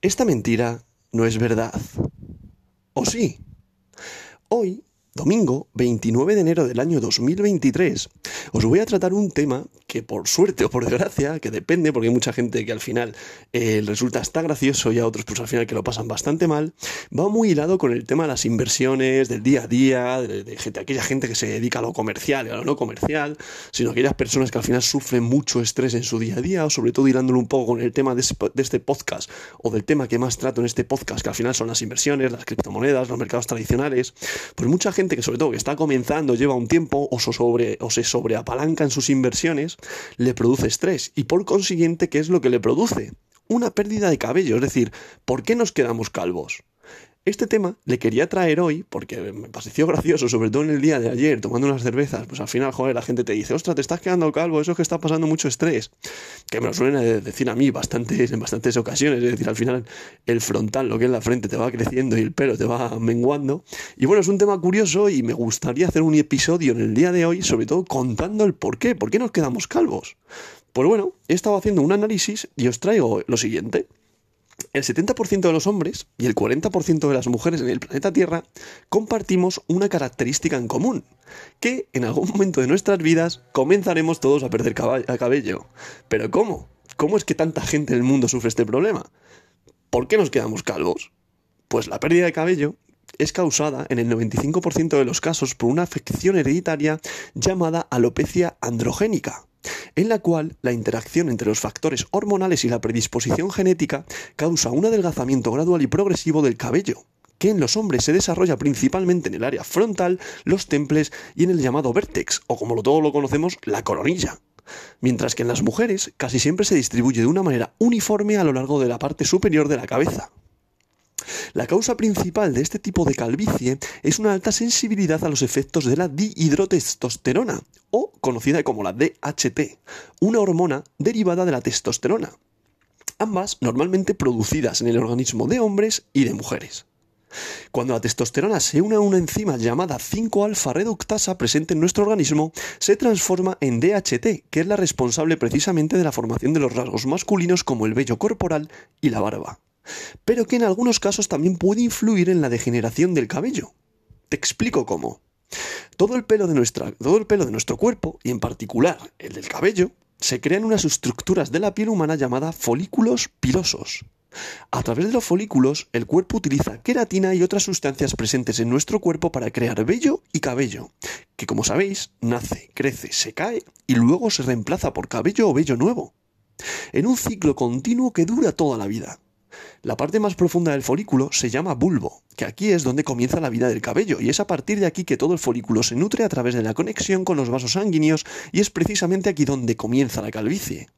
Esta mentira no es verdad. ¿O sí? Hoy domingo 29 de enero del año 2023, os voy a tratar un tema que por suerte o por desgracia, que depende, porque hay mucha gente que al final eh, resulta está gracioso y a otros pues al final que lo pasan bastante mal, va muy hilado con el tema de las inversiones, del día a día, de, aquella gente que se dedica a lo comercial y a lo no comercial, sino aquellas personas que al final sufren mucho estrés en su día a día, o sobre todo hilándolo un poco con el tema de, de este podcast, o del tema que más trato en este podcast, que al final son las inversiones, las criptomonedas, los mercados tradicionales, pues mucha gente que sobre todo que está comenzando, lleva un tiempo o, sobre, o se sobreapalanca en sus inversiones, le produce estrés. Y por consiguiente, ¿qué es lo que le produce? Una pérdida de cabello. Es decir, ¿por qué nos quedamos calvos? Este tema le quería traer hoy porque me pareció gracioso, sobre todo en el día de ayer, tomando unas cervezas, pues al final, joder, la gente te dice, ostras, te estás quedando calvo, eso es que está pasando mucho estrés. Que me lo suelen decir a mí bastantes, en bastantes ocasiones, es decir, al final el frontal, lo que es la frente, te va creciendo y el pelo te va menguando. Y bueno, es un tema curioso y me gustaría hacer un episodio en el día de hoy, sobre todo contando el por qué, por qué nos quedamos calvos. Pues bueno, he estado haciendo un análisis y os traigo lo siguiente el 70% de los hombres y el 40% de las mujeres en el planeta Tierra compartimos una característica en común, que en algún momento de nuestras vidas comenzaremos todos a perder cabello. Pero ¿cómo? ¿Cómo es que tanta gente en el mundo sufre este problema? ¿Por qué nos quedamos calvos? Pues la pérdida de cabello es causada en el 95% de los casos por una afección hereditaria llamada alopecia androgénica en la cual la interacción entre los factores hormonales y la predisposición genética causa un adelgazamiento gradual y progresivo del cabello, que en los hombres se desarrolla principalmente en el área frontal, los temples y en el llamado vértex, o como todos lo conocemos, la coronilla. Mientras que en las mujeres casi siempre se distribuye de una manera uniforme a lo largo de la parte superior de la cabeza. La causa principal de este tipo de calvicie es una alta sensibilidad a los efectos de la dihidrotestosterona, o conocida como la DHT, una hormona derivada de la testosterona, ambas normalmente producidas en el organismo de hombres y de mujeres. Cuando la testosterona se une a una enzima llamada 5-alfa reductasa presente en nuestro organismo, se transforma en DHT, que es la responsable precisamente de la formación de los rasgos masculinos como el vello corporal y la barba pero que en algunos casos también puede influir en la degeneración del cabello. Te explico cómo. Todo el pelo de, todo el pelo de nuestro cuerpo, y en particular el del cabello, se crean unas estructuras de la piel humana llamadas folículos pilosos. A través de los folículos, el cuerpo utiliza queratina y otras sustancias presentes en nuestro cuerpo para crear vello y cabello, que como sabéis, nace, crece, se cae y luego se reemplaza por cabello o vello nuevo, en un ciclo continuo que dura toda la vida. La parte más profunda del folículo se llama bulbo, que aquí es donde comienza la vida del cabello, y es a partir de aquí que todo el folículo se nutre a través de la conexión con los vasos sanguíneos, y es precisamente aquí donde comienza la calvicie.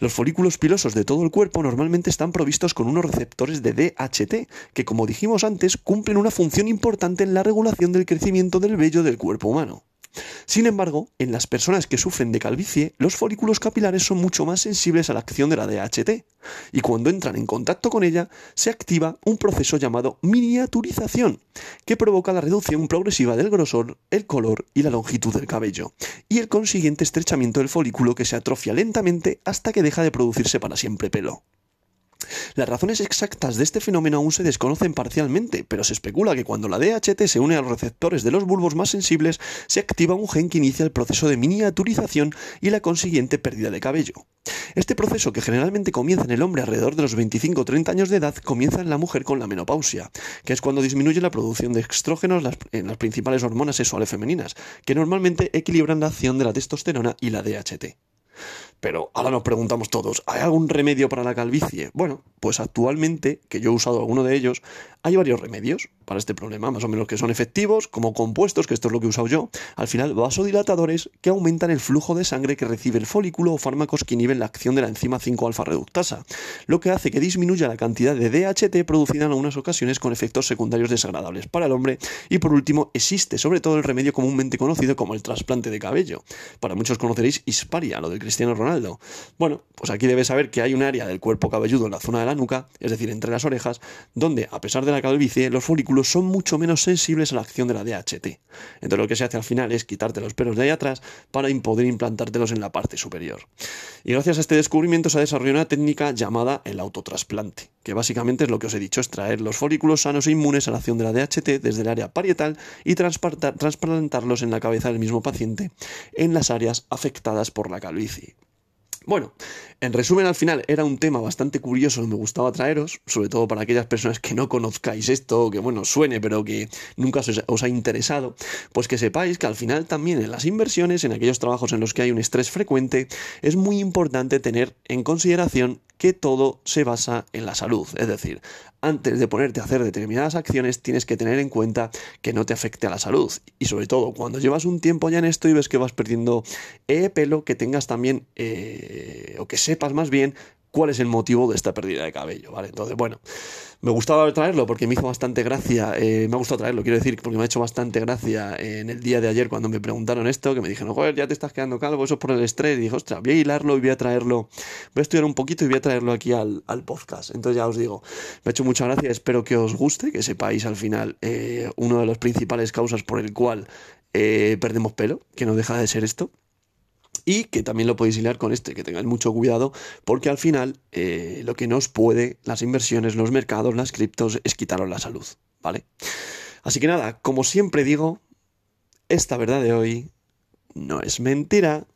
Los folículos pilosos de todo el cuerpo normalmente están provistos con unos receptores de DHT, que como dijimos antes cumplen una función importante en la regulación del crecimiento del vello del cuerpo humano. Sin embargo, en las personas que sufren de calvicie, los folículos capilares son mucho más sensibles a la acción de la DHT, y cuando entran en contacto con ella, se activa un proceso llamado miniaturización, que provoca la reducción progresiva del grosor, el color y la longitud del cabello, y el consiguiente estrechamiento del folículo que se atrofia lentamente hasta que deja de producirse para siempre pelo. Las razones exactas de este fenómeno aún se desconocen parcialmente, pero se especula que cuando la DHT se une a los receptores de los bulbos más sensibles, se activa un gen que inicia el proceso de miniaturización y la consiguiente pérdida de cabello. Este proceso, que generalmente comienza en el hombre alrededor de los 25 o 30 años de edad, comienza en la mujer con la menopausia, que es cuando disminuye la producción de estrógenos en las principales hormonas sexuales femeninas, que normalmente equilibran la acción de la testosterona y la DHT. Pero ahora nos preguntamos todos, ¿hay algún remedio para la calvicie? Bueno, pues actualmente, que yo he usado alguno de ellos, hay varios remedios para este problema, más o menos que son efectivos, como compuestos, que esto es lo que he usado yo, al final vasodilatadores que aumentan el flujo de sangre que recibe el folículo o fármacos que inhiben la acción de la enzima 5-alfa reductasa, lo que hace que disminuya la cantidad de DHT producida en algunas ocasiones con efectos secundarios desagradables para el hombre. Y por último, existe sobre todo el remedio comúnmente conocido como el trasplante de cabello. Para muchos conoceréis Hisparia, lo del Cristiano Ronaldo. Bueno, pues aquí debes saber que hay un área del cuerpo cabelludo en la zona de la nuca, es decir, entre las orejas, donde, a pesar de la calvicie, los folículos son mucho menos sensibles a la acción de la DHT. Entonces lo que se hace al final es quitarte los pelos de ahí atrás para poder implantártelos en la parte superior. Y gracias a este descubrimiento se ha desarrollado una técnica llamada el autotrasplante que básicamente es lo que os he dicho, es traer los folículos sanos e inmunes a la acción de la DHT desde el área parietal y trasplantarlos en la cabeza del mismo paciente en las áreas afectadas por la calvicie. Bueno, en resumen, al final era un tema bastante curioso que me gustaba traeros, sobre todo para aquellas personas que no conozcáis esto, que bueno, suene, pero que nunca os, ha interesado, pues que sepáis que al final también en las inversiones, en aquellos trabajos en los que hay un estrés frecuente, es muy importante tener en consideración que todo se basa en la salud. Es decir, antes de ponerte a hacer determinadas acciones tienes que tener en cuenta que no te afecte a la salud. Y sobre todo, cuando llevas un tiempo ya en esto y ves que vas perdiendo eh, pelo, que tengas también, eh, o que sepas más bien cuál es el motivo de esta pérdida de cabello, ¿vale? Entonces, bueno, me gustaba traerlo porque me hizo bastante gracia, eh, me ha gustado traerlo, quiero decir, porque me ha hecho bastante gracia en el día de ayer cuando me preguntaron esto, que me dijeron, joder, ya te estás quedando calvo, eso es por el estrés, y dije, ostras, voy a hilarlo y voy a traerlo, voy a estudiar un poquito y voy a traerlo aquí al, podcast. Entonces ya os digo, me ha hecho mucha gracia, espero que os guste, que sepáis al final eh, una de las principales causas por el cual eh, perdemos pelo, que no deja de ser esto y que también lo podéis hilar con este, que tengáis mucho cuidado porque al final eh, lo que nos puede las inversiones, los mercados, las criptos es quitaros la salud, ¿vale? Así que nada, como siempre digo, esta verdad de hoy no es mentira.